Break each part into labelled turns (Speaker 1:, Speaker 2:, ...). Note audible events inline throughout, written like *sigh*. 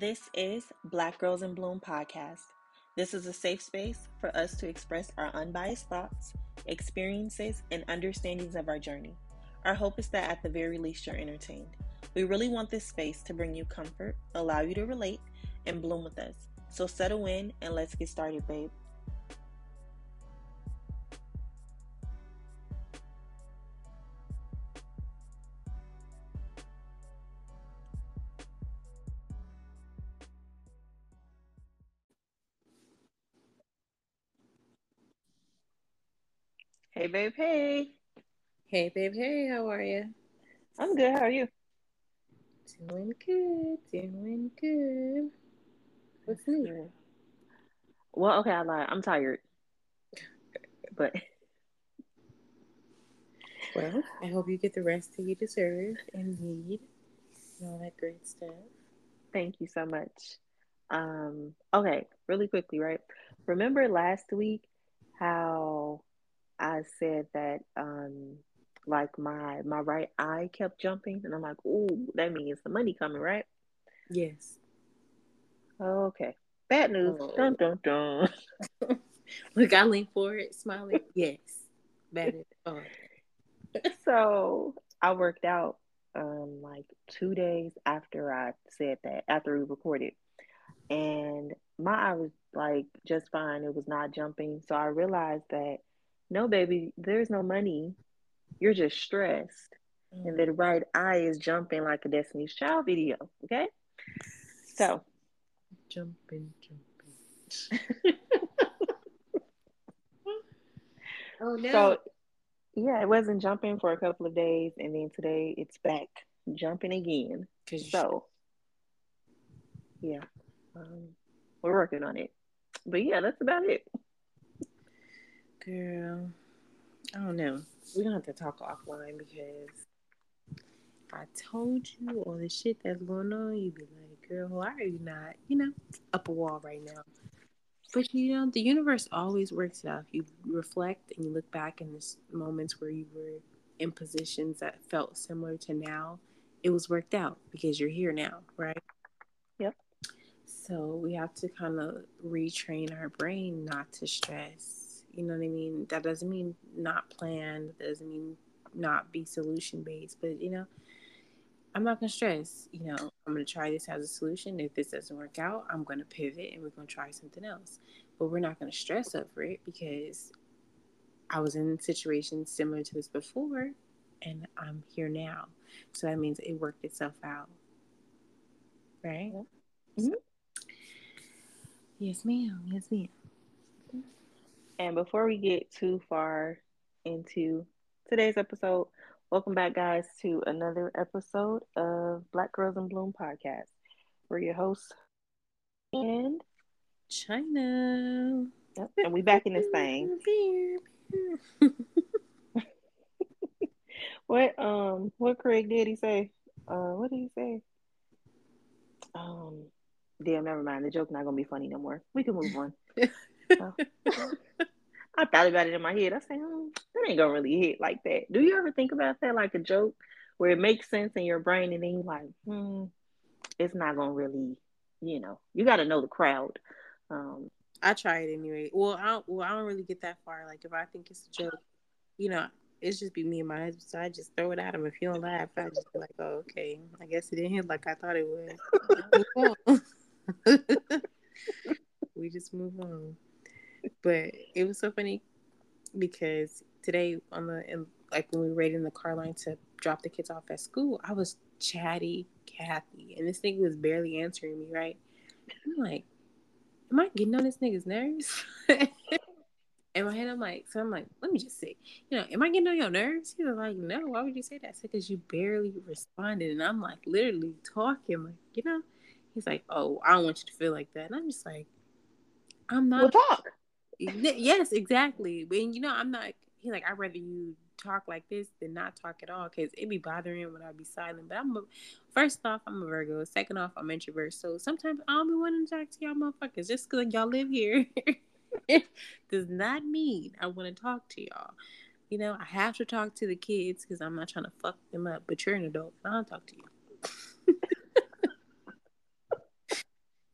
Speaker 1: This is Black Girls in Bloom podcast. This is a safe space for us to express our unbiased thoughts, experiences, and understandings of our journey. Our hope is that at the very least you're entertained. We really want this space to bring you comfort, allow you to relate, and bloom with us. So settle in and let's get started, babe. Babe. Hey.
Speaker 2: Hey, babe. Hey, how are you?
Speaker 1: I'm good. How are you?
Speaker 2: Doing good. Doing good. What's new?
Speaker 1: Well, okay, I lied. I'm tired. But
Speaker 2: well, I hope you get the rest that you deserve and need and all that great stuff.
Speaker 1: Thank you so much. Um, okay, really quickly, right? Remember last week how I said that um like my my right eye kept jumping and I'm like, "Ooh, that means the money coming, right?"
Speaker 2: Yes.
Speaker 1: Okay. Bad news. Oh. Dun dun dun. *laughs*
Speaker 2: Look, I lean forward, smiling. *laughs* Yes. Bad news. Oh.
Speaker 1: so I worked out um like two days after I said that, after we recorded. And my eye was like just fine. It was not jumping. So I realized that no, baby, there's no money. You're just stressed. Mm. And the right eye is jumping like a Destiny's Child video. Okay. So
Speaker 2: jumping, jumping. *laughs*
Speaker 1: oh no. So yeah, it wasn't jumping for a couple of days, and then today it's back jumping again. So yeah, um, we're working on it. But yeah, that's about it.
Speaker 2: Girl, I don't know. We're gonna have to talk offline because I told you all the shit that's going on, you'd be like, girl, why are you not, you know, up a wall right now? But you know, the universe always works it out. If you reflect and you look back in the moments where you were in positions that felt similar to now, it was worked out because you're here now, right?
Speaker 1: Yep.
Speaker 2: So we have to kind of retrain our brain not to stress you know what I mean? That doesn't mean not plan. That doesn't mean not be solution based. But you know, I'm not gonna stress. You know, I'm gonna try this as a solution. If this doesn't work out, I'm gonna pivot and we're gonna try something else. But we're not gonna stress over it because I was in situations similar to this before, and I'm here now. So that means it worked itself out, right? Mm-hmm. So, yes, ma'am. Yes, ma'am.
Speaker 1: And before we get too far into today's episode, welcome back, guys, to another episode of Black Girls in Bloom podcast. We're your hosts and
Speaker 2: China.
Speaker 1: Yep, and we're back in this thing. *laughs* what um what Craig did he say? Uh what did he say? Um damn never mind. The joke not gonna be funny no more. We can move on. *laughs* *laughs* I thought about it in my head. I said, hmm, that ain't gonna really hit like that. Do you ever think about that like a joke where it makes sense in your brain and then you're like, hmm, it's not gonna really, you know, you got to know the crowd. Um,
Speaker 2: I try it anyway. Well, I don't, well, I don't really get that far. Like if I think it's a joke, you know, it's just be me and my husband. So I just throw it at him. If he don't laugh, I just be like, oh, okay. I guess it didn't hit like I thought it would. *laughs* *laughs* we just move on but it was so funny because today on the like when we were waiting in the car line to drop the kids off at school, I was chatty Kathy, and this nigga was barely answering me. Right? I'm like, am I getting on this nigga's nerves? *laughs* in my head, I'm like, so I'm like, let me just say, you know, am I getting on your nerves? He was like, no, why would you say that? Because you barely responded, and I'm like, literally talking, like, you know. He's like, oh, I don't want you to feel like that, and I'm just like, I'm not.
Speaker 1: We'll talk
Speaker 2: yes, exactly. And you know, I'm not. He's like, I'd rather you talk like this than not talk at all because it be bothering when I be silent. But I'm a, first off, I'm a Virgo. Second off, I'm introvert. So sometimes I don't be wanting to talk to y'all motherfuckers just because y'all live here. *laughs* does not mean I want to talk to y'all. You know, I have to talk to the kids because I'm not trying to fuck them up. But you're an adult. and I don't talk to you.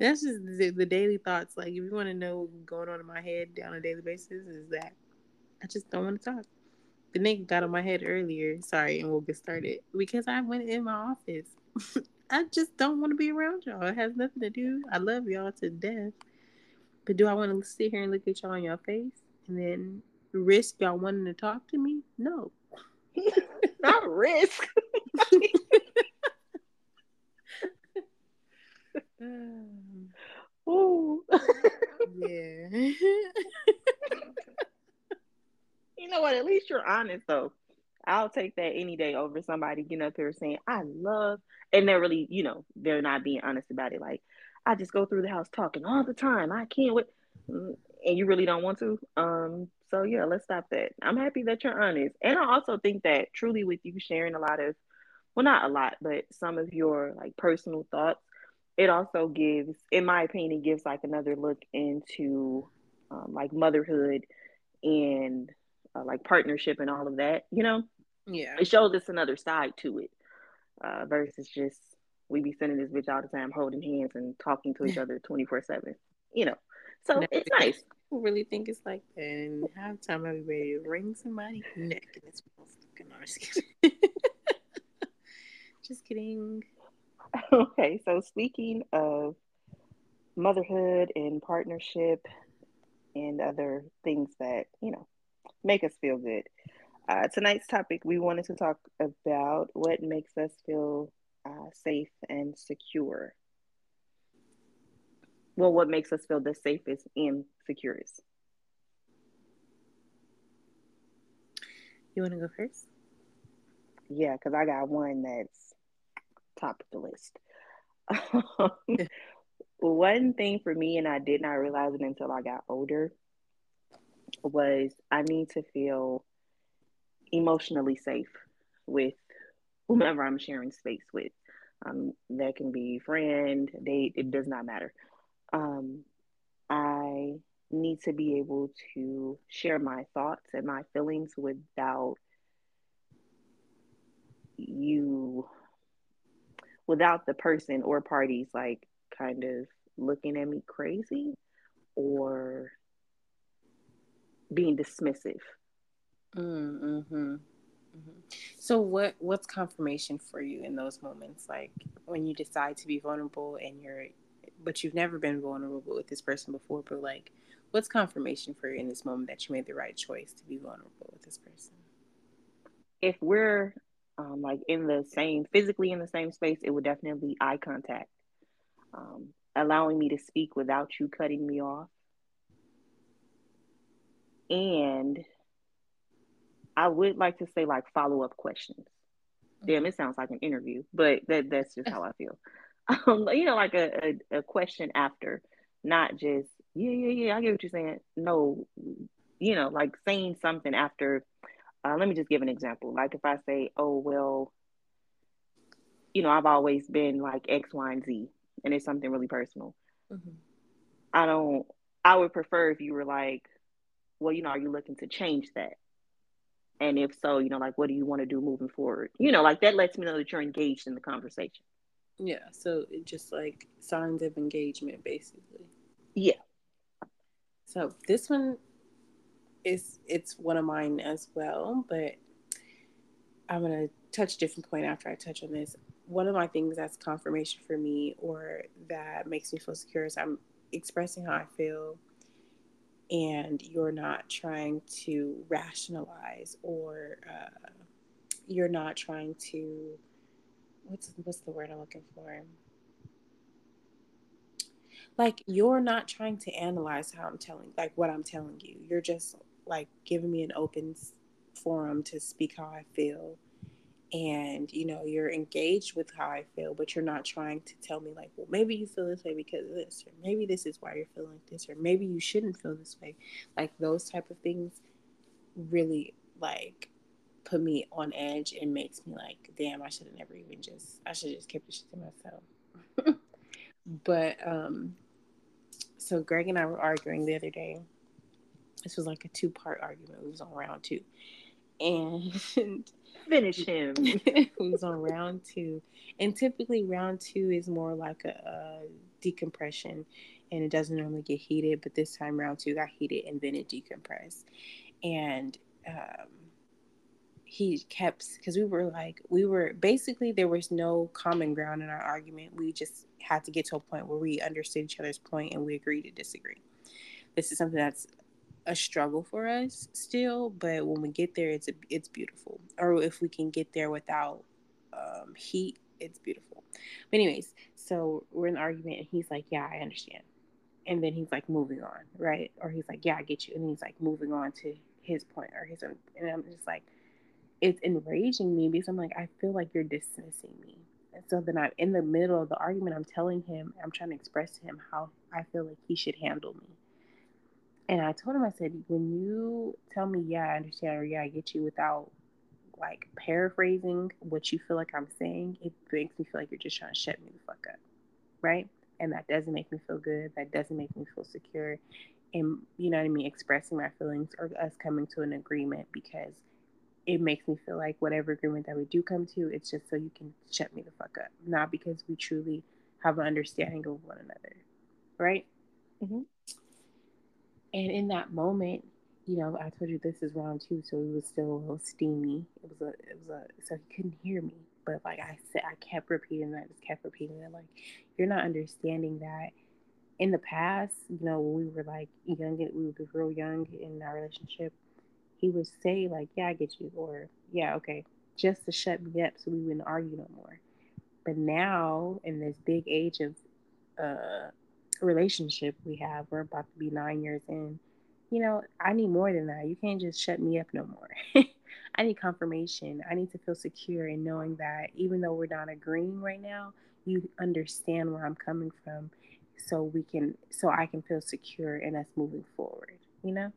Speaker 2: That's just the, the daily thoughts. Like, if you want to know what's going on in my head on a daily basis, is that I just don't want to talk. The nigga got on my head earlier. Sorry, and we'll get started because I went in my office. *laughs* I just don't want to be around y'all. It has nothing to do. I love y'all to death. But do I want to sit here and look at y'all in your face and then risk y'all wanting to talk to me? No. *laughs*
Speaker 1: Not risk. *laughs* *sighs* Ooh.
Speaker 2: yeah. *laughs*
Speaker 1: you know what? At least you're honest though. I'll take that any day over somebody getting up here saying, I love, and they're really, you know, they're not being honest about it. Like, I just go through the house talking all the time. I can't wait. And you really don't want to. Um, so yeah, let's stop that. I'm happy that you're honest. And I also think that truly with you sharing a lot of, well, not a lot, but some of your like personal thoughts, it also gives, in my opinion, gives like another look into um, like motherhood and uh, like partnership and all of that, you know?
Speaker 2: Yeah.
Speaker 1: It shows us another side to it uh, versus just we be sending this bitch all the time holding hands and talking to each other 24 7, you know? So it's nice.
Speaker 2: People really think it's like that. And half time be ready to wring somebody's neck and it's fucking *laughs* *laughs* just kidding. just kidding. *laughs*
Speaker 1: Okay, so speaking of motherhood and partnership and other things that, you know, make us feel good. Uh, tonight's topic, we wanted to talk about what makes us feel uh, safe and secure. Well, what makes us feel the safest and securest?
Speaker 2: You want to go first?
Speaker 1: Yeah, because I got one that's top of the list. one thing for me, and I did not realize it until I got older, was I need to feel emotionally safe with whomever I'm sharing space with. Um, that can be friend, date, it does not matter. Um, I need to be able to share my thoughts and my feelings without you, without the person or parties like kind of looking at me crazy or being dismissive.
Speaker 2: Mm-hmm. Mm-hmm. So what what's confirmation for you in those moments like when you decide to be vulnerable and you're but you've never been vulnerable with this person before but like what's confirmation for you in this moment that you made the right choice to be vulnerable with this person
Speaker 1: if we're um, like in the same physically in the same space it would definitely be eye contact um, allowing me to speak without you cutting me off and I would like to say like follow up questions. Damn, it sounds like an interview, but that that's just how I feel. *laughs* Um, you know, like a, a, a question after, not just yeah, yeah, yeah. I get what you're saying. No, you know, like saying something after. Uh, let me just give an example. Like if I say, oh well, you know, I've always been like X, Y, and Z, and it's something really personal. Mm-hmm. I don't. I would prefer if you were like, well, you know, are you looking to change that? And if so, you know, like what do you want to do moving forward? You know, like that lets me know that you're engaged in the conversation.
Speaker 2: Yeah. So it just like signs of engagement, basically.
Speaker 1: Yeah.
Speaker 2: So this one is it's one of mine as well, but I'm gonna touch a different point after I touch on this. One of my things that's confirmation for me or that makes me feel secure is I'm expressing how I feel and you're not trying to rationalize or uh, you're not trying to what's what's the word I'm looking for? Like you're not trying to analyze how I'm telling like what I'm telling you. You're just like giving me an open forum to speak how I feel. And you know you're engaged with how i feel but you're not trying to tell me like well maybe you feel this way because of this or maybe this is why you're feeling like this or maybe you shouldn't feel this way. Like those type of things really like put me on edge and makes me like damn i should have never even just i should just kept this shit to myself. *laughs* But um so greg and i were arguing the other day this was like a two part argument it was on round two and
Speaker 1: finish him. *laughs*
Speaker 2: who's on round two. And typically, round two is more like a, a, decompression and it doesn't normally get heated. But this time, round two got heated and then it decompressed. And um, he kept, because we were like, we were basically, there was no common ground in our argument. We just had to get to a point where we understood each other's point and we agreed to disagree. This is something that's a struggle for us still, but when we get there, it's a, it's beautiful. Or if we can get there without um, heat, it's beautiful. But anyways, so we're in an argument, and he's like, "Yeah, I understand," and then he's like moving on, right? Or he's like, "Yeah, I get you," and he's like moving on to his point or his and I'm just like, it's enraging me because I'm like, I feel like you're dismissing me. And so then I'm in the middle of the argument, I'm telling him, I'm trying to express to him how I feel like he should handle me and I told him, I said, when you tell me, yeah, I understand, or yeah, I get you without like paraphrasing what you feel like I'm saying, it makes me feel like you're just trying to shut me the fuck up. Right. And that doesn't make me feel good. That doesn't make me feel secure. And, you know what I mean? Expressing my feelings or us coming to an agreement because it makes me feel like whatever agreement that we do come to, it's just so you can shut me the fuck up, not because we truly have an understanding of one another. Right. Mm-hmm. And in that moment, you know, I told you this is round two, so it was still a little steamy. It was a, it was a, so he couldn't hear me. But like I said, I kept repeating that, just kept repeating that. Like, you're not understanding that in the past, you know, when we were like young, we were real young in our relationship, he would say like, "Yeah, I get you," or "Yeah, okay," just to shut me up so we wouldn't argue no more. But now, in this big age of uh, relationship we have. We're about to be nine years in. You know, I need more than that. You can't just shut me up no more. *laughs* I need confirmation. I need to feel secure in knowing that even though we're not agreeing right now, you understand where I'm coming from so we can so I can feel secure in us moving forward, you know?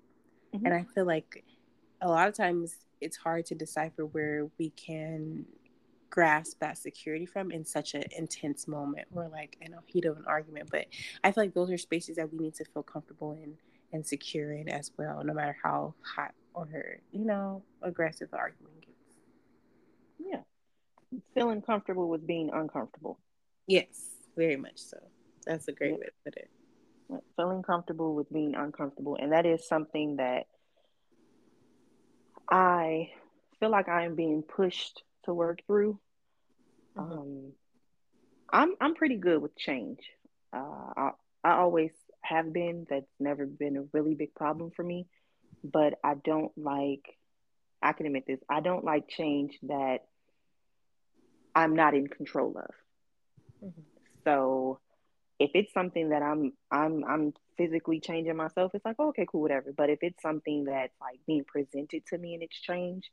Speaker 2: Mm-hmm. And I feel like a lot of times it's hard to decipher where we can grasp that security from in such an intense moment or like in a heat of an argument. But I feel like those are spaces that we need to feel comfortable in and secure in as well, no matter how hot or you know aggressive the argument gets.
Speaker 1: Yeah, feeling comfortable with being uncomfortable.
Speaker 2: Yes, very much so. That's a great yeah. way to put it.
Speaker 1: Feeling comfortable with being uncomfortable, and that is something that I feel like I am being pushed to work through. Mm-hmm. Um, I'm I'm pretty good with change. Uh, I I always have been. That's never been a really big problem for me. But I don't like. I can admit this. I don't like change that I'm not in control of. Mm-hmm. So if it's something that I'm I'm I'm physically changing myself, it's like oh, okay, cool, whatever. But if it's something that's like being presented to me in exchange,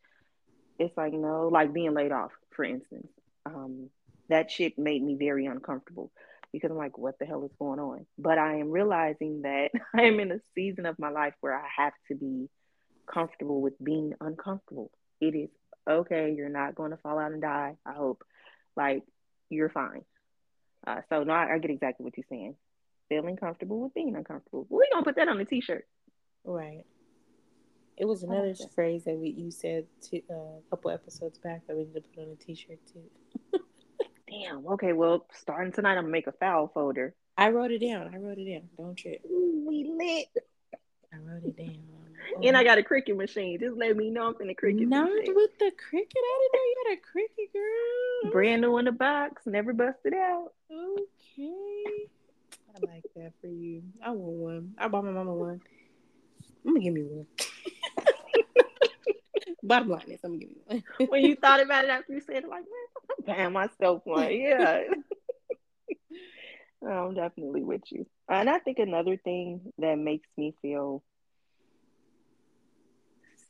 Speaker 1: it's like no, like being laid off, for instance. Um, that shit made me very uncomfortable because I'm like, what the hell is going on? But I am realizing that *laughs* I am in a season of my life where I have to be comfortable with being uncomfortable. It is okay. You're not going to fall out and die. I hope. Like, you're fine. Uh, so, no, I, I, get exactly what you're saying. Feeling comfortable with being uncomfortable. We're going to put that on the t shirt.
Speaker 2: Right. It was another phrase that we, you said to, uh, a couple episodes back that we need to put on a T-shirt too. *laughs*
Speaker 1: Damn. Okay. Well, starting tonight, I'm gonna make a foul folder.
Speaker 2: I wrote it down. I wrote it down. Don't trip.
Speaker 1: Ooh, we lit.
Speaker 2: I wrote it down.
Speaker 1: Oh. And I got a Cricut machine. Just let me know I'm in the Cricut.
Speaker 2: Not machine. with the Cricut. I didn't know you had a Cricut, girl.
Speaker 1: Brand new in the box. Never busted out.
Speaker 2: Okay. I like that for you. I want one. I bought my mama one. I'm gonna give me one. *laughs* Bottom line is, I'm gonna give you one. *laughs*
Speaker 1: when you thought about it after you said it, like, man, I'm buying myself one. *laughs* Yeah. *laughs* I'm definitely with you. And I think another thing that makes me feel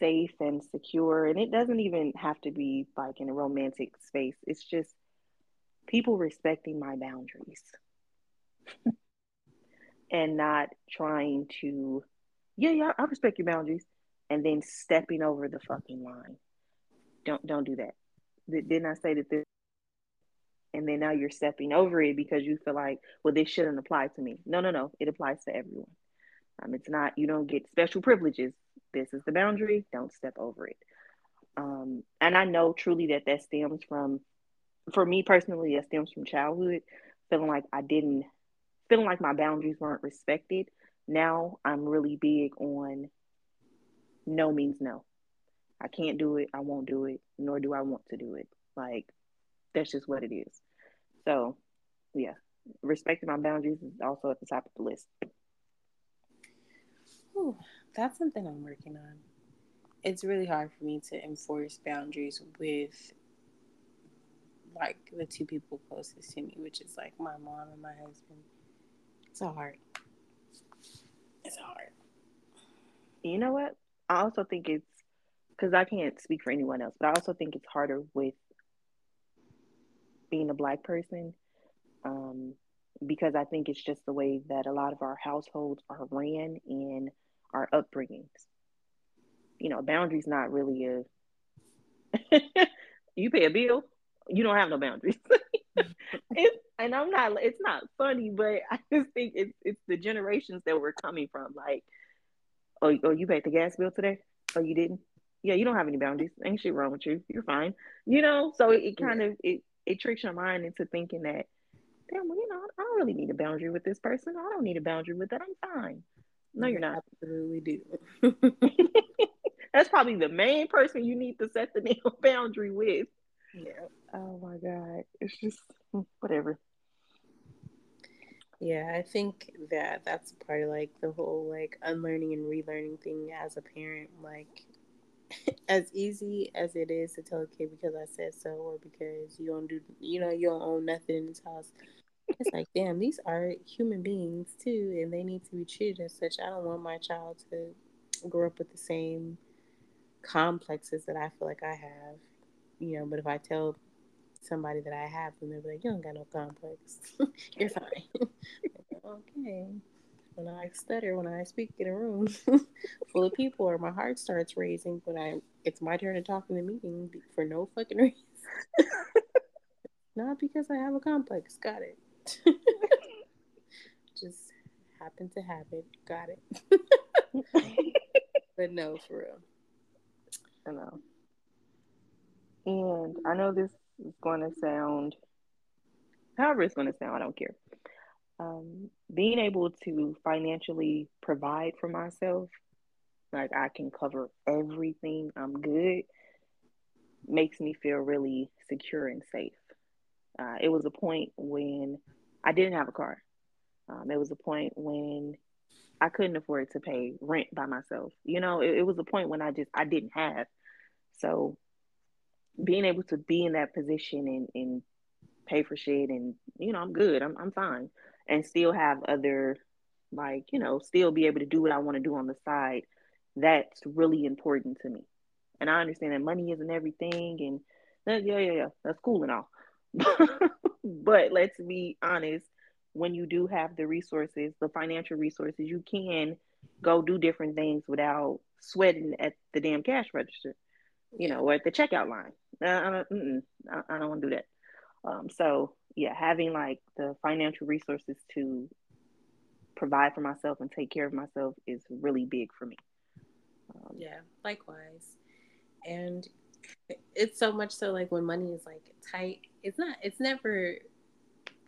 Speaker 1: safe and secure, and it doesn't even have to be like in a romantic space, it's just people respecting my boundaries and not trying to, yeah, yeah, I respect your boundaries and then stepping over the fucking line. Don't don't do that. Didn't I say that this? And then now you're stepping over it because you feel like, well, this shouldn't apply to me. No, no, no. It applies to everyone. Um, it's not you don't get special privileges. This is the boundary. Don't step over it. Um, and I know truly that that stems from, for me personally, that stems from childhood, feeling like I didn't, feeling like my boundaries weren't respected. Now I'm really big on no means no. I can't do it. I won't do it, nor do I want to do it. Like, that's just what it is. So, yeah, respecting my boundaries is also at the top of the list.
Speaker 2: Ooh, that's something I'm working on. It's really hard for me to enforce boundaries with like the two people closest to me, which is like my mom and my husband. It's hard. It's hard.
Speaker 1: You know what? I also think it's because I can't speak for anyone else, but I also think it's harder with being a black person um, because I think it's just the way that a lot of our households are ran in our upbringings. You know, boundaries not really a. *laughs* you pay a bill, you don't have no boundaries. *laughs* and I'm not. It's not funny, but I just think it's it's the generations that we're coming from. Like, oh, oh, you paid the gas bill today? Oh, you didn't? Yeah, you don't have any boundaries. Ain't shit wrong with you. You're fine. You know, so it, it kind yeah. of it it tricks your mind into thinking that, damn, well, you know, I don't really need a boundary with this person. I don't need a boundary with that. I'm fine. No, you're not.
Speaker 2: Absolutely do. *laughs*
Speaker 1: That's probably the main person you need to set the damn *laughs* boundary with.
Speaker 2: Yeah.
Speaker 1: Oh my God. It's just hmm, whatever.
Speaker 2: Yeah, I think that that's part of like the whole like unlearning and relearning thing as a parent. Like, *laughs* as easy as it is to tell a kid because I said so or because you don't do, you know, you don't own nothing in this house. It's like, damn, these are human beings too, and they need to be treated as such. I don't want my child to grow up with the same complexes that I feel like I have, you know. But if I tell somebody that I have and they're like, "You don't got no complex. *laughs* You're fine." *laughs* okay. When I stutter, when I speak in a room *laughs* full of people, or my heart starts racing, when I it's my turn to talk in the meeting for no fucking reason. Not because I have a complex. Got it. Just happened to have it. Got it. but no, for real.
Speaker 1: I know. And I know this is going to sound, however it's going to sound, I don't care. Um, being able to financially provide for myself, like I can cover everything, I'm good, makes me feel really secure and safe. Uh, it was a point when I didn't have a car. Um, there was a point when I couldn't afford to pay rent by myself. You know, it, it was a point when I just I didn't have. So being able to be in that position and, and pay for shit and you know, I'm good. I'm I'm fine. And still have other like, you know, still be able to do what I want to do on the side. That's really important to me. And I understand that money isn't everything and uh, yeah, yeah, yeah, that's cool and all. *laughs* but let's be honest, when you do have the resources, the financial resources, you can go do different things without sweating at the damn cash register, you know, or at the checkout line. Uh, I, I, I don't want to do that. Um, so yeah, having like the financial resources to provide for myself and take care of myself is really big for me.
Speaker 2: Um, yeah, likewise. And it's so much so like when money is like tight, it's not, it's never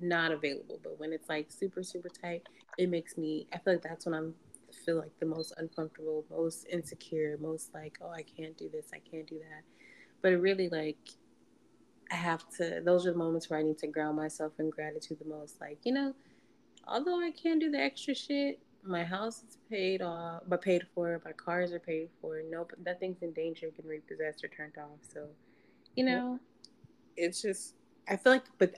Speaker 2: not available. But when it's like super, super tight, it makes me, I feel like that's when I'm feel like the most uncomfortable, most insecure, most like, oh, I can't do this, I can't do that. But it really like, I have to, those are the moments where I need to ground myself in gratitude the most. Like, you know, although I can't do the extra shit, my house is paid off, but paid for. My cars are paid for. No, nothing's in danger, getting repossessed or turned off. So, you know, it's just I feel like, but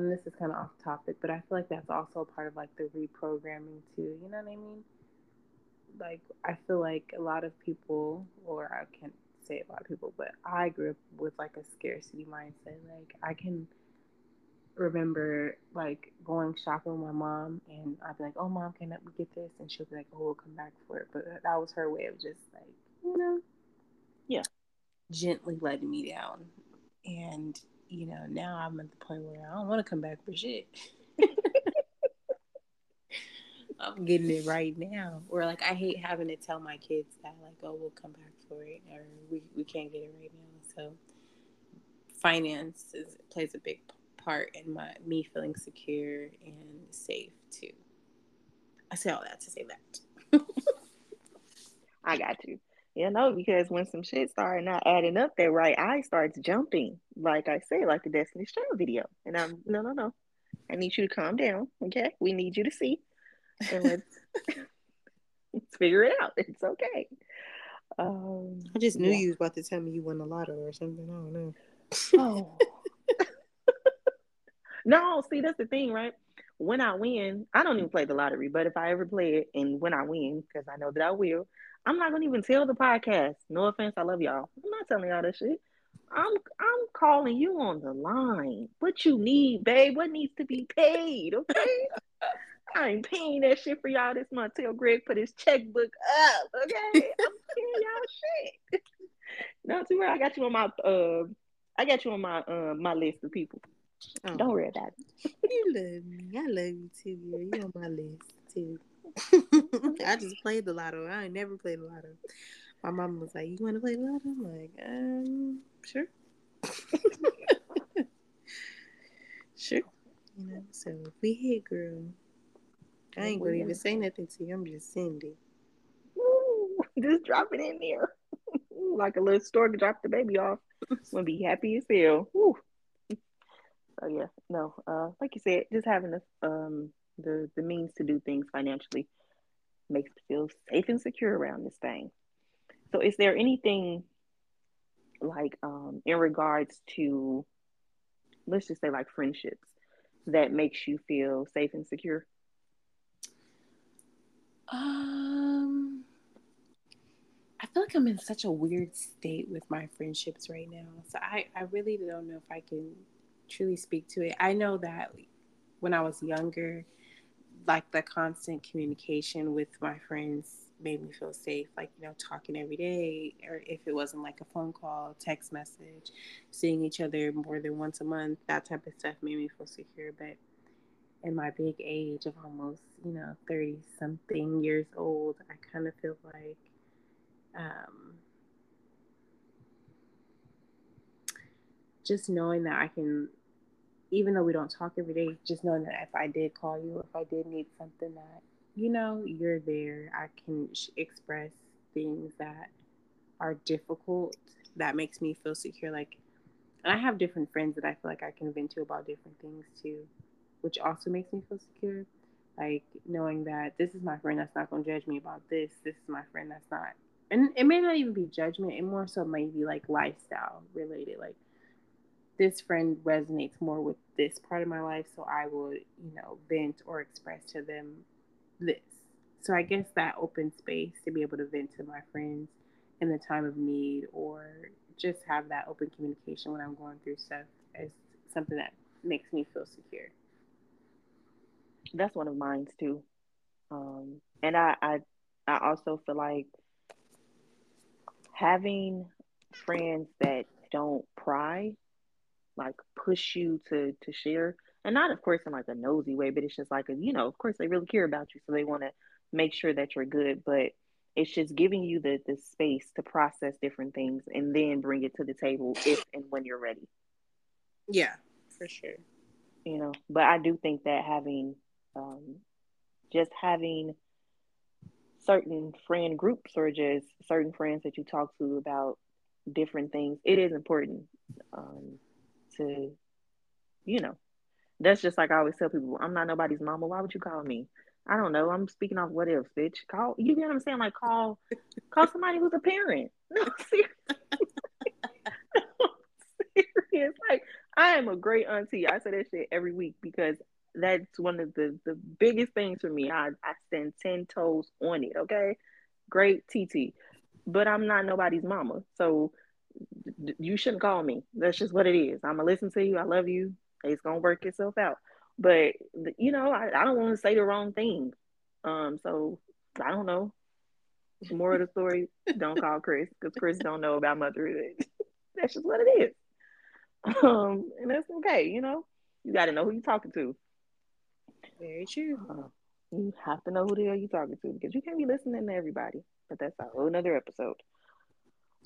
Speaker 2: and this is kind of off topic, but I feel like that's also part of like the reprogramming too. You know what I mean? Like I feel like a lot of people, or I can't say a lot of people, but I grew up with like a scarcity mindset. Like I can remember like going shopping with my mom and I'd be like, Oh mom, can we get this? And she'll be like, Oh, we'll come back for it. But that was her way of just like, you know,
Speaker 1: yeah,
Speaker 2: gently letting me down. And, you know, now I'm at the point where I don't want to come back for shit. *laughs* I'm getting it right now. Or like I hate having to tell my kids that like, oh, we'll come back for it, or we, we can't get it right now. So finance is, plays a big part in my me feeling secure and safe too. I say all that to say that. *laughs*
Speaker 1: I got you. You know, because when some shit started not adding up, that right eye starts jumping. Like I said, like the Destiny's Child video. And I'm no no no. I need you to calm down. Okay. We need you to see. And let's let's *laughs* figure it out. It's okay. Um,
Speaker 2: I just knew yeah. you was about to tell me you won the lotto or something. I don't know. oh. *laughs*
Speaker 1: no, see that's the thing, right? When I win, I don't even play the lottery, but if I ever play it and when I win, because I know that I will, I'm not gonna even tell the podcast. No offense, I love y'all. I'm not telling y'all that shit. I'm I'm calling you on the line. What you need, babe? What needs to be paid? Okay. *laughs* I ain't paying that shit for y'all this month till Greg put his checkbook up. Okay. I'm *laughs* paying y'all shit. *laughs* Not too worry. I got you on my uh I got you on my uh my list of people. Oh. Don't worry about
Speaker 2: it. you love me. I love you too, girl. You on my list too. *laughs* I just played the lotto. I ain't never played the lotto. My mom was like, "You want to play the lotto?" I'm like, um, sure, *laughs* sure. You know, so if we hit, girl, I ain't gonna even say nothing to you. I'm just sending. *laughs*
Speaker 1: just drop it in there, like a little stork. Drop the baby off. Gonna be happy as hell. Woo. So yeah, no, uh, like you said, just having a um the the means to do things financially makes me feel safe and secure around this thing. So, is there anything like um, in regards to, let's just say, like friendships that makes you feel safe and secure?
Speaker 2: Um, I feel like I'm in such a weird state with my friendships right now. So I, I really don't know if I can truly speak to it. I know that when I was younger, like the constant communication with my friends made me feel safe like you know talking every day or if it wasn't like a phone call text message seeing each other more than once a month that type of stuff made me feel secure. But in my big age of almost you know 30 something years old i kind of feel like um, just knowing that i can even though we don't talk every day, just knowing that if I did call you, if I did need something that, you know, you're there, I can express things that are difficult. That makes me feel secure. Like, and I have different friends that I feel like I can vent to about different things too, which also makes me feel secure. Like knowing that this is my friend that's not going to judge me about this. This is my friend that's not. And it may not even be judgment. It more so might be like lifestyle related. Like, this friend resonates more with this part of my life, so I will, you know, vent or express to them this. So I guess that open space to be able to vent to my friends in the time of need or just have that open communication when I'm going through stuff is something that makes me feel secure.
Speaker 1: That's one of mine too. Um, and I, I I also feel like having friends that don't pry like push you to to share. And not of course in like a nosy way but it's just like a you know of course they really care about you so they want to make sure that you're good but it's just giving you the the space to process different things and then bring it to the table if and when you're ready.
Speaker 2: Yeah for sure.
Speaker 1: You know but i do think that having um just having certain friend groups or just certain friends that you talk to about different things it is important. Um to, you know, that's just like I always tell people, I'm not nobody's mama. Why would you call me? I don't know. I'm speaking off what if, bitch. Call you get what I'm saying? Like call call somebody who's a parent. *laughs* No, serious. *laughs* serious. Like I am a great auntie. I say that shit every week because that's one of the the biggest things for me. I I stand ten toes on it. Okay, great TT, but I'm not nobody's mama. So you shouldn't call me. That's just what it is. I'm gonna listen to you. I love you. It's gonna work itself out. But you know, I, I don't want to say the wrong thing. Um, so I don't know. More of the story: *laughs* don't call Chris because Chris don't know about motherhood. that's just what it is. Um, and that's okay. You know, you got to know who you're talking to.
Speaker 2: Very true. Uh,
Speaker 1: You have to know who the hell you're talking to because you can't be listening to everybody. But that's a whole nother episode.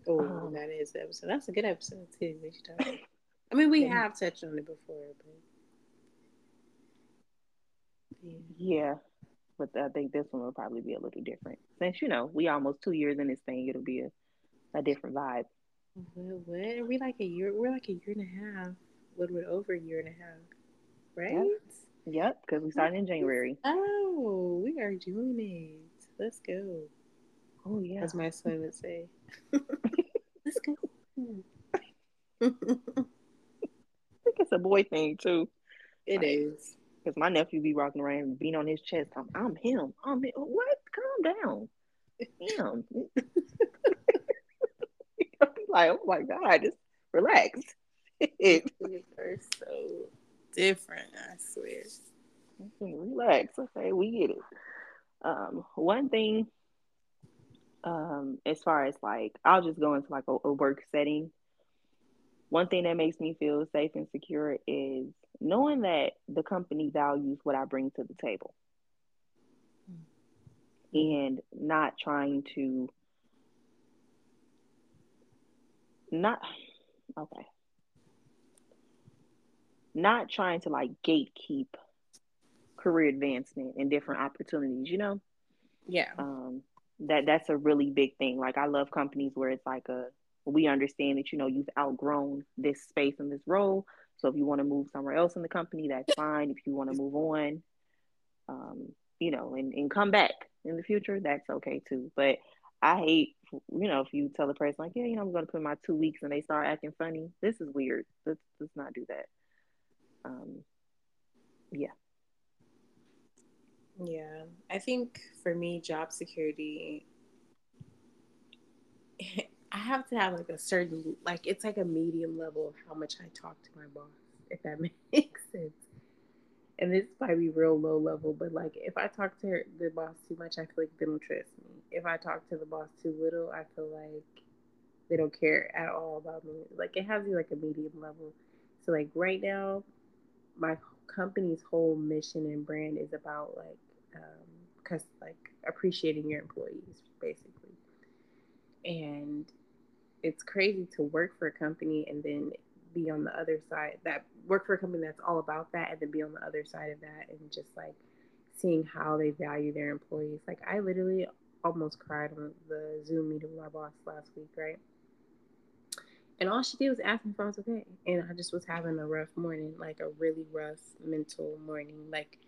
Speaker 2: Oh, um, that is the episode. That's a good episode too. We should talk. I mean, we have touched on it before, but
Speaker 1: yeah. yeah. But I think this one will probably be a little different. Since you know we almost two years in this thing, it'll be a, a different vibe.
Speaker 2: What, what? Are we like a year? We're like a year and a half. A little bit over a year and a half, right?
Speaker 1: Yep, yep because we started in January.
Speaker 2: Oh, we are doing it. Let's go.
Speaker 1: Oh yeah,
Speaker 2: as my son would say. Let's go. *laughs*
Speaker 1: I think it's a boy thing too.
Speaker 2: It like, is
Speaker 1: because my nephew be rocking around being on his chest. I'm, I'm him. I'm him. What? Calm down. Him. *laughs* like, oh my god, just relax.
Speaker 2: they *laughs* are so different. I swear.
Speaker 1: Relax. Okay, we get it. Um, one thing, as far as like, I'll just go into like a, a work setting. One thing that makes me feel safe and secure is knowing that the company values what I bring to the table. And not trying to not okay. Not trying to like gatekeep career advancement and different opportunities you know?
Speaker 2: Yeah.
Speaker 1: Um that that's a really big thing like i love companies where it's like a we understand that you know you've outgrown this space and this role so if you want to move somewhere else in the company that's fine if you want to move on um you know and, and come back in the future that's okay too but I hate, you know, if you tell a person like, yeah, you know, I'm going to put my two weeks and they start acting funny. This is weird. Let's let's not do that. Um, yeah.
Speaker 2: Yeah, I think for me, job security, *laughs* I have to have like a certain, like it's like a medium level of how much I talk to my boss, if that *laughs* makes sense and this might be real low level, but like if I talk to her, the boss too much, I feel like they don't trust me. If I talk to the boss too little, I feel like they don't care at all about me. Like it has to be like a medium level. So like right now, my company's whole mission and brand is about like, um, cause like appreciating your employees basically, and it's crazy to work for a company and then be on the other side that work for a company that's all about that and then be on the other side of that and just like seeing how they value their employees. Like I literally almost cried on the Zoom meeting with my boss last week, right? And all she did was ask me if I was okay. And I just was having a rough morning, like a really rough mental morning. Like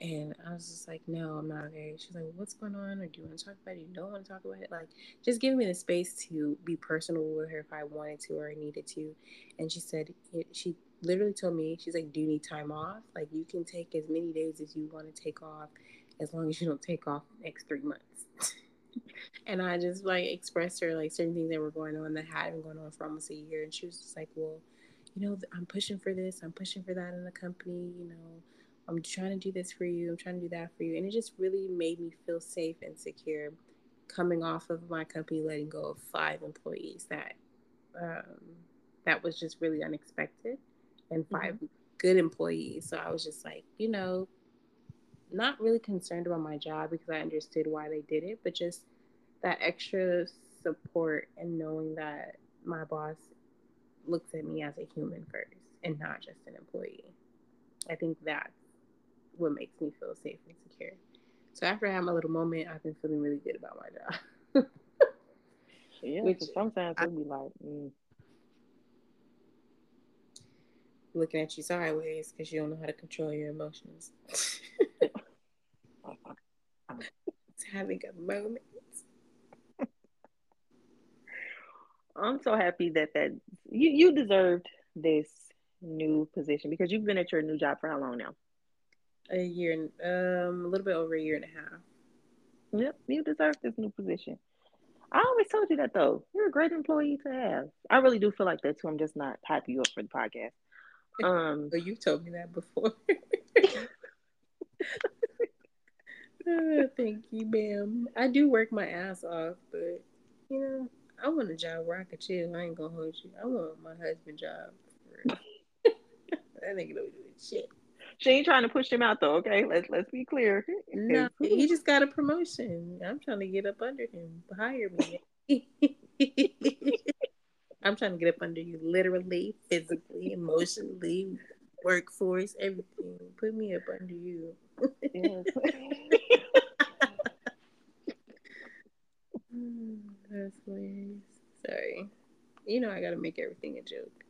Speaker 2: and I was just like, no, I'm not okay. She's like, what's going on? Or do you want to talk about it? You don't want to talk about it? Like, just give me the space to be personal with her if I wanted to or I needed to. And she said, she literally told me, she's like, do you need time off? Like, you can take as many days as you want to take off as long as you don't take off the next three months. *laughs* and I just like expressed her like certain things that were going on that had been going on for almost a year. And she was just like, well, you know, I'm pushing for this, I'm pushing for that in the company, you know I'm trying to do this for you. I'm trying to do that for you. And it just really made me feel safe and secure coming off of my company letting go of five employees that um, that was just really unexpected and 5 mm-hmm. good employees. So I was just like, you know, not really concerned about my job because I understood why they did it, but just that extra support and knowing that my boss looks at me as a human first and not just an employee. I think that's what makes me feel safe and secure. So after I have my little moment, I've been feeling really good about my
Speaker 1: job. yeah, Which sometimes I, will be like, mm.
Speaker 2: looking at you sideways because you don't know how to control your emotions. it's *laughs* having a moment.
Speaker 1: I'm so happy that that you you deserved this new position because you've been at your new job for how long now?
Speaker 2: A year, um, a little bit over a year and a half.
Speaker 1: Yep, you deserve this new position. I always told you that though. You're a great employee to have. I really do feel like that too. I'm just not hyping you up for the podcast. *laughs* Um,
Speaker 2: but you told me that before. *laughs* oh, thank you, ma'am. I do work my ass off, but you know, I want a job where I can chill. I ain't gonna hold you. I want my husband job. *laughs* that nigga don't do shit.
Speaker 1: She ain't trying to push him out though. Okay, let's let's be clear.
Speaker 2: No, he just got a promotion. I'm trying to get up under him. Hire me. *laughs* I'm trying to get up under you, literally, physically, emotionally, workforce, everything. Put me up under you. Yes. *laughs* Mm, that's hilarious. Sorry. You know I gotta make everything a joke.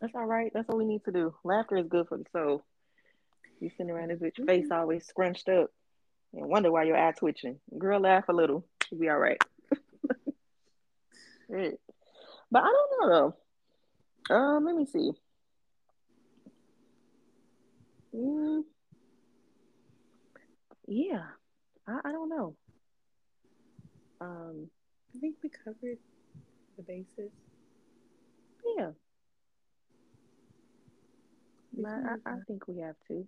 Speaker 1: That's all right. That's all we need to do. Laughter is good for the soul. You sitting around this bitch face always scrunched up and wonder why your eye twitching. Girl, laugh a little. You'll be all right. *laughs* But I don't know though. Um, let me see. Mm, yeah, I, I don't know. Um,
Speaker 2: I think we covered the basis.
Speaker 1: Yeah. I, I, think we have to.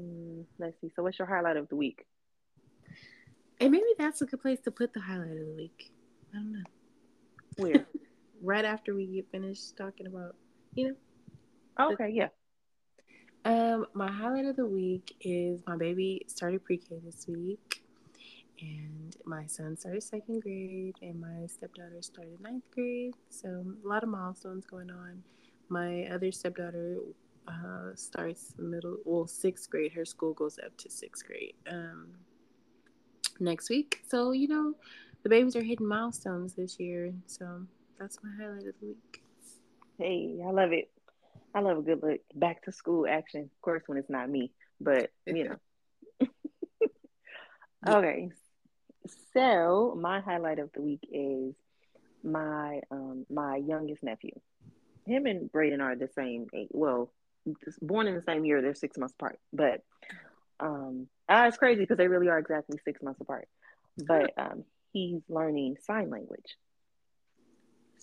Speaker 1: Mm, let's see. So, what's your highlight of the week?
Speaker 2: And maybe that's a good place to put the highlight of the week. I don't know.
Speaker 1: Where? *laughs*
Speaker 2: right after we get finished talking about, you know.
Speaker 1: Oh, okay, yeah.
Speaker 2: Um, my highlight of the week is my baby started pre-K this week, and my son started second grade, and my stepdaughter started ninth grade. So a lot of milestones going on. My other stepdaughter uh, starts middle, well, sixth grade. Her school goes up to sixth grade um, next week. So you know, the babies are hitting milestones this year. So that's my highlight of the week.
Speaker 1: Hey, I love it. I love a good look back to school action. Of course, when it's not me, but you know. *laughs* okay, so my highlight of the week is my um my youngest nephew. Him and Braden are the same age. Well, born in the same year. They're six months apart, but um, ah, it's crazy because they really are exactly six months apart. But um, he's learning sign language.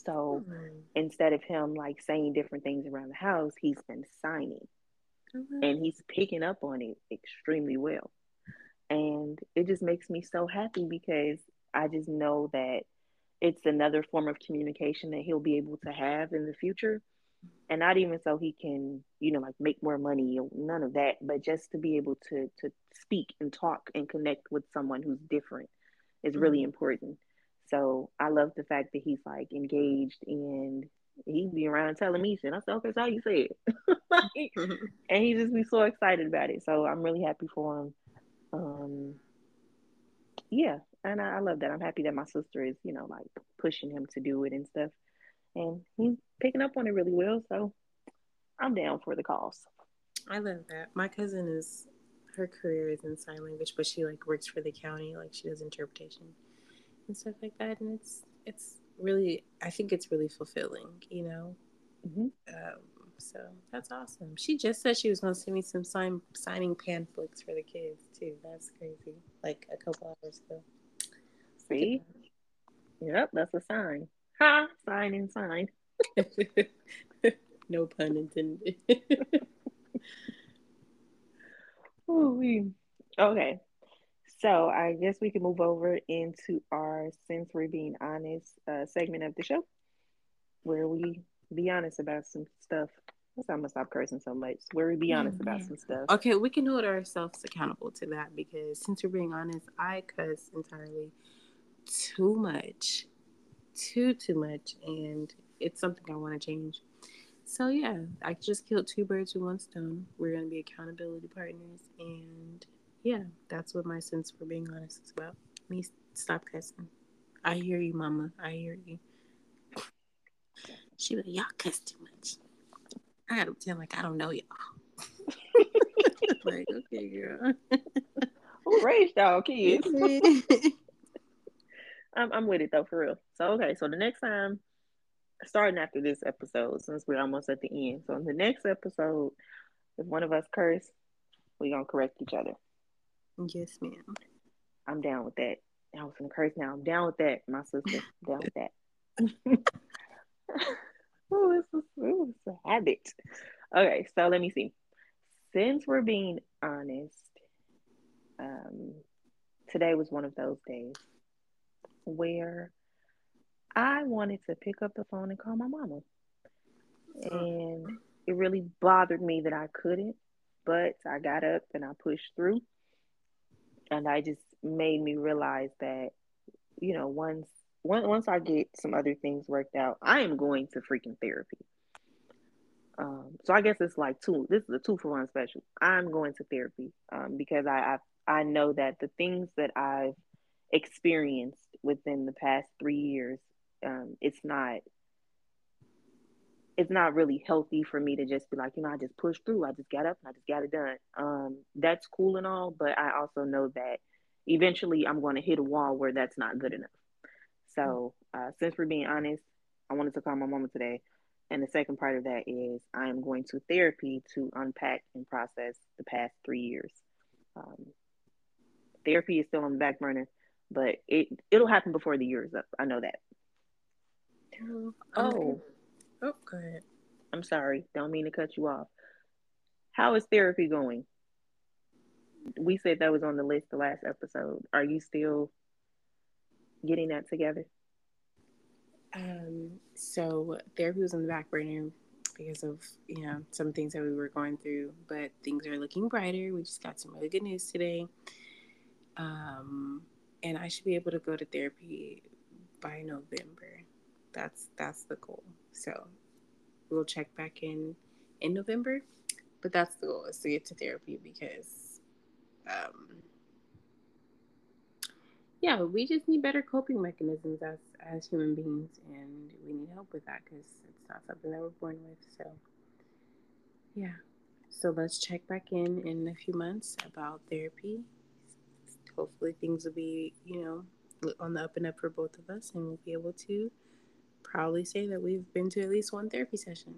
Speaker 1: So mm-hmm. instead of him like saying different things around the house, he's been signing. Mm-hmm. And he's picking up on it extremely well. And it just makes me so happy because I just know that it's another form of communication that he'll be able to have in the future. And not even so he can, you know, like make more money none of that, but just to be able to to speak and talk and connect with someone who's different is mm-hmm. really important. So I love the fact that he's like engaged and he be around telling me shit. I said, okay, so how you say it? *laughs* like, *laughs* and he just be so excited about it. So I'm really happy for him. Um, yeah, and I, I love that. I'm happy that my sister is, you know, like pushing him to do it and stuff. And he's picking up on it really well. So I'm down for the cause.
Speaker 2: I love that. My cousin is her career is in sign language, but she like works for the county, like she does interpretation and stuff like that. And it's it's really, I think it's really fulfilling, you know. Mm-hmm. Um, so that's awesome. She just said she was going to send me some sign signing pamphlets for the kids too. That's crazy. Like a couple hours ago.
Speaker 1: See? Yep, that's a sign. Ha! Sign and sign. *laughs*
Speaker 2: no pun intended.
Speaker 1: Ooh, okay. So I guess we can move over into our since we're being honest uh, segment of the show, where we be honest about some stuff. I'm gonna stop cursing so much. Where we be honest about some stuff.
Speaker 2: Okay, we can hold ourselves accountable to that because since we're being honest, I cuss entirely too much, too too much, and it's something I want to change. So yeah, I just killed two birds with one stone. We're gonna be accountability partners, and yeah, that's what my sense for being honest is about. Me stop cussing. I hear you, Mama. I hear you. She like, y'all cuss too much. I gotta pretend like I don't know y'all. *laughs* like, okay, girl.
Speaker 1: Who raised y'all kids? *laughs* *laughs* I'm, I'm with it though, for real. So okay, so the next time, starting after this episode, since we're almost at the end, so in the next episode, if one of us curse, we gonna correct each other.
Speaker 2: Yes, ma'am.
Speaker 1: I'm down with that. I was gonna curse now. I'm down with that, my sister. *laughs* down with that. oh, it's a, it's a habit. Okay, so let me see. Since we're being honest, um, today was one of those days where I wanted to pick up the phone and call my mama. And it really bothered me that I couldn't, but I got up and I pushed through. And I just made me realize that, you know, once once I get some other things worked out, I am going to freaking therapy. Um, so I guess it's like two. This is a two for one special. I'm going to therapy um, because I, I I know that the things that I've experienced within the past three years, um, it's not it's not really healthy for me to just be like, you know, I just pushed through. I just got up and I just got it done. Um, that's cool and all, but I also know that eventually I'm going to hit a wall where that's not good enough. So, uh, since we're being honest, I wanted to call my mama today. And the second part of that is I am going to therapy to unpack and process the past three years. Um, therapy is still on the back burner, but it it'll happen before the year is up. I know that.
Speaker 2: Oh, oh, oh, go ahead.
Speaker 1: I'm sorry. Don't mean to cut you off. How is therapy going? We said that was on the list the last episode. Are you still getting that together?
Speaker 2: Um, so therapy was on the back burner because of you know some things that we were going through, but things are looking brighter. We just got some really good news today. Um, and I should be able to go to therapy by November. That's that's the goal. So we'll check back in in November, but that's the goal is to get to therapy because um, yeah, we just need better coping mechanisms as as human beings, and we need help with that because it's not something that we're born with. So, yeah. So let's check back in in a few months about therapy. Hopefully, things will be you know on the up and up for both of us, and we'll be able to probably say that we've been to at least one therapy session.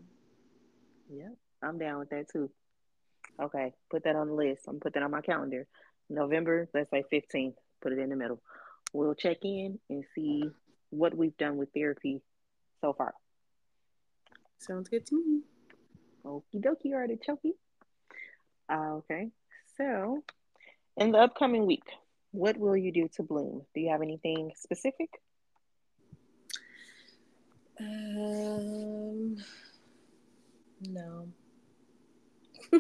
Speaker 1: Yeah, I'm down with that too. Okay, put that on the list. I'm put that on my calendar. November, let's say 15th put it in the middle. We'll check in and see what we've done with therapy so far.
Speaker 2: Sounds good to me.
Speaker 1: Okie dokie, artichoke. Uh, okay, so in the upcoming week, what will you do to bloom? Do you have anything specific?
Speaker 2: Um, no. *laughs*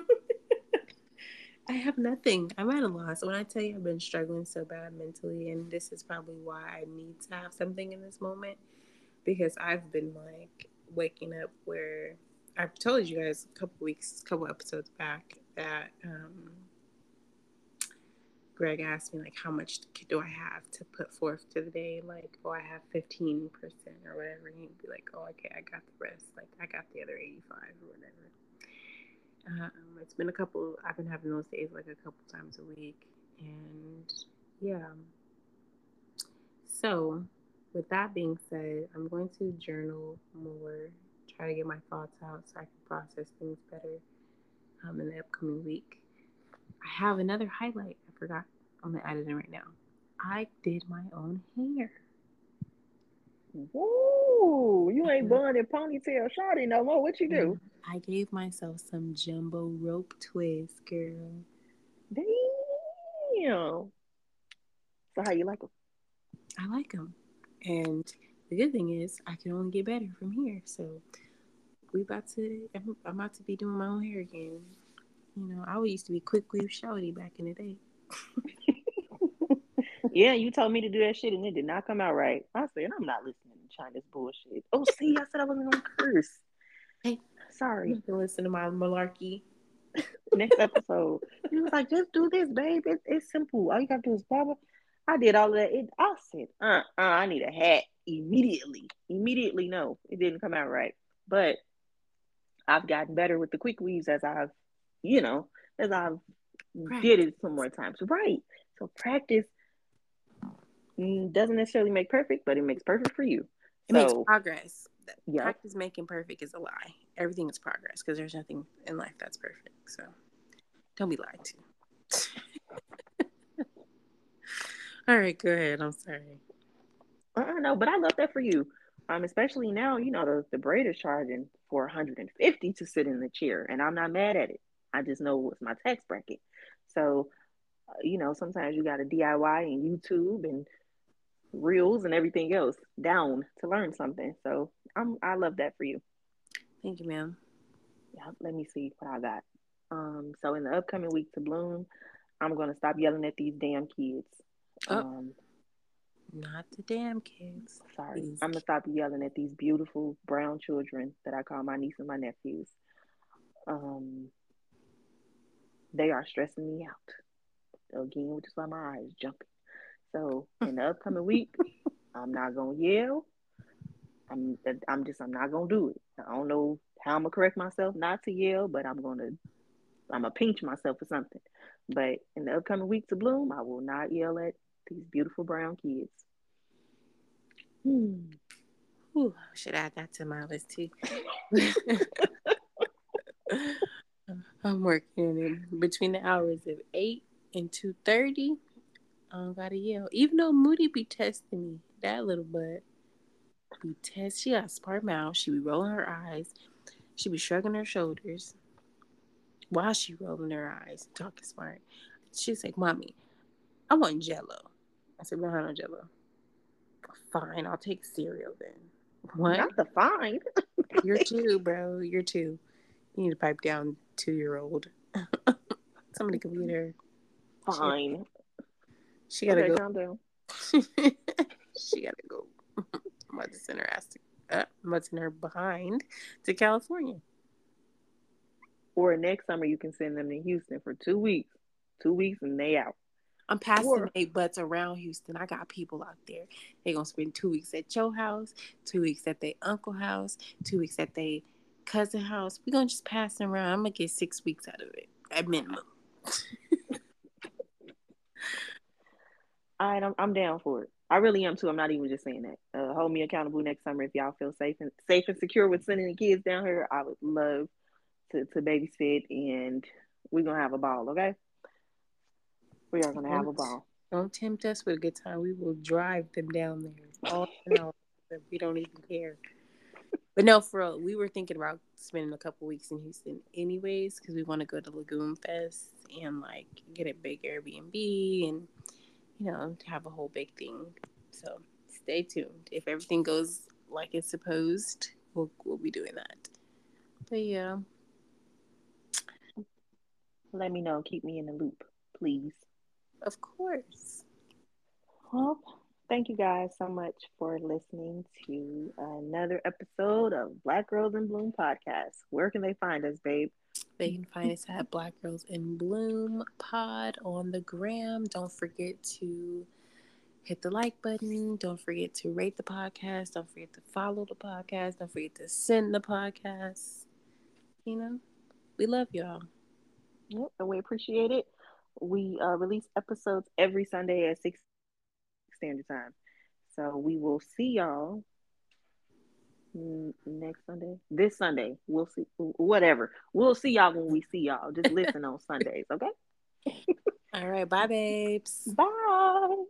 Speaker 2: I have nothing. I'm at a loss. When I tell you I've been struggling so bad mentally, and this is probably why I need to have something in this moment because I've been like waking up where I've told you guys a couple weeks, couple episodes back that um, Greg asked me like, how much do I have to put forth to the day? Like, oh, I have 15% or whatever. And he'd be like, oh, okay, I got the rest. Like, I got the other 85 or whatever. Um, it's been a couple. I've been having those days like a couple times a week, and yeah. So, with that being said, I'm going to journal more, try to get my thoughts out so I can process things better um, in the upcoming week. I have another highlight forgot on the editing right now. I did my own hair.
Speaker 1: Whoa, you ain't bun and ponytail shawty no more. What you do?
Speaker 2: I gave myself some jumbo rope twists, girl.
Speaker 1: Damn. So how you like them?
Speaker 2: I like them, and the good thing is I can only get better from here. So we about to. I'm, I'm about to be doing my own hair again. You know, I used to be quick weave shawty back in the day. *laughs*
Speaker 1: yeah, you told me to do that shit and it did not come out right. I said, I'm not listening to China's bullshit. Oh, see, I said I wasn't gonna curse. Hey, sorry.
Speaker 2: You can listen to my malarkey. *laughs*
Speaker 1: Next episode. he was like, just do this, babe. It, it's simple. All you gotta do is blah blah. I did all of that. It, I said, uh, uh, I need a hat immediately. Immediately, no, it didn't come out right. But I've gotten better with the quick weaves as I've, you know, as I've did it some more times. Right. So practice mm, doesn't necessarily make perfect, but it makes perfect for you.
Speaker 2: It so, makes progress yep. practice making perfect is a lie. Everything is progress because there's nothing in life that's perfect. So don't be lied to. *laughs* All right, go ahead. I'm sorry.
Speaker 1: I know, but I love that for you. Um, especially now, you know, the, the braid is charging for 150 to sit in the chair, and I'm not mad at it. I just know what's my tax bracket. So, uh, you know, sometimes you got to DIY and YouTube and reels and everything else down to learn something. So I'm I love that for you.
Speaker 2: Thank you, ma'am.
Speaker 1: Yeah, let me see what I got. Um, so in the upcoming week to bloom, I'm gonna stop yelling at these damn kids.
Speaker 2: Oh.
Speaker 1: Um,
Speaker 2: Not the damn kids.
Speaker 1: sorry,
Speaker 2: These
Speaker 1: I'm gonna stop yelling at these beautiful brown children that I call my niece and my nephews. Um, they are stressing me out again, which is why my eyes jumping. So in the upcoming week, *laughs* I'm not gonna yell. I'm I'm just I'm not gonna do it. I don't know how I'm gonna correct myself not to yell, but I'm gonna I'm gonna pinch myself for something. But in the upcoming week to bloom, I will not yell at these beautiful brown kids. Hmm.
Speaker 2: I should add that to my list too. *laughs* *laughs* I'm working in between the hours of eight and two thirty. I don't gotta yell. Even though Moody be testing me, that little butt be test. She got a smart mouth. She be rolling her eyes. She be shrugging her shoulders while she rolling her eyes, talking smart. She's like, "Mommy, I want Jello." I said, "We don't have no Jello." Fine, I'll take cereal then. What?
Speaker 1: Not the fine. *laughs*
Speaker 2: You're two, bro. You're two. You need to pipe down, two year old. *laughs* Somebody her.
Speaker 1: Fine.
Speaker 2: She gotta
Speaker 1: okay,
Speaker 2: go. *laughs* she gotta go. I'm about to send her ass to, uh, I'm about to send her behind to California.
Speaker 1: Or next summer, you can send them to Houston for two weeks. Two weeks and they out.
Speaker 2: I'm passing
Speaker 1: Or-
Speaker 2: eight butts around Houston. I got people out there. They gonna spend two weeks at your house, two weeks at their uncle house, two weeks at their cousin house. We're gonna just pass them around. I'm gonna get six weeks out of it at minimum. *laughs*
Speaker 1: All right, I'm, I'm down for it. I really am too. I'm not even just saying that. Uh, hold me accountable next summer if y'all feel safe and safe and secure with sending the kids down here. I would love to to babysit and we're gonna have a ball. Okay, we are gonna have a ball.
Speaker 2: Don't tempt us with a good time. We will drive them down there. All in all, we don't even care. But no, for real, we were thinking about spending a couple weeks in Houston anyways because we want to go to Lagoon Fest and like get a big Airbnb and you know have a whole big thing. So stay tuned. If everything goes like it's supposed, we'll we'll be doing that. But yeah,
Speaker 1: Let me know. Keep me in the loop, please.
Speaker 2: of course.
Speaker 1: Well, thank you guys so much for listening to another episode of Black Girls in Bloom podcast. Where can they find us, babe?
Speaker 2: They can find us at Black Girls in Bloom Pod on the gram. Don't forget to hit the like button. Don't forget to rate the podcast. Don't forget to follow the podcast. Don't forget to send the podcast. You know, we love y'all.
Speaker 1: Yep, and we appreciate it. We uh, release episodes every Sunday at 6 standard time. So we will see y'all next Sunday. This Sunday. We'll see. Whatever. We'll see y'all when we see y'all. Just listen on *laughs* Sundays, okay?
Speaker 2: All right, bye, babes.
Speaker 1: Bye.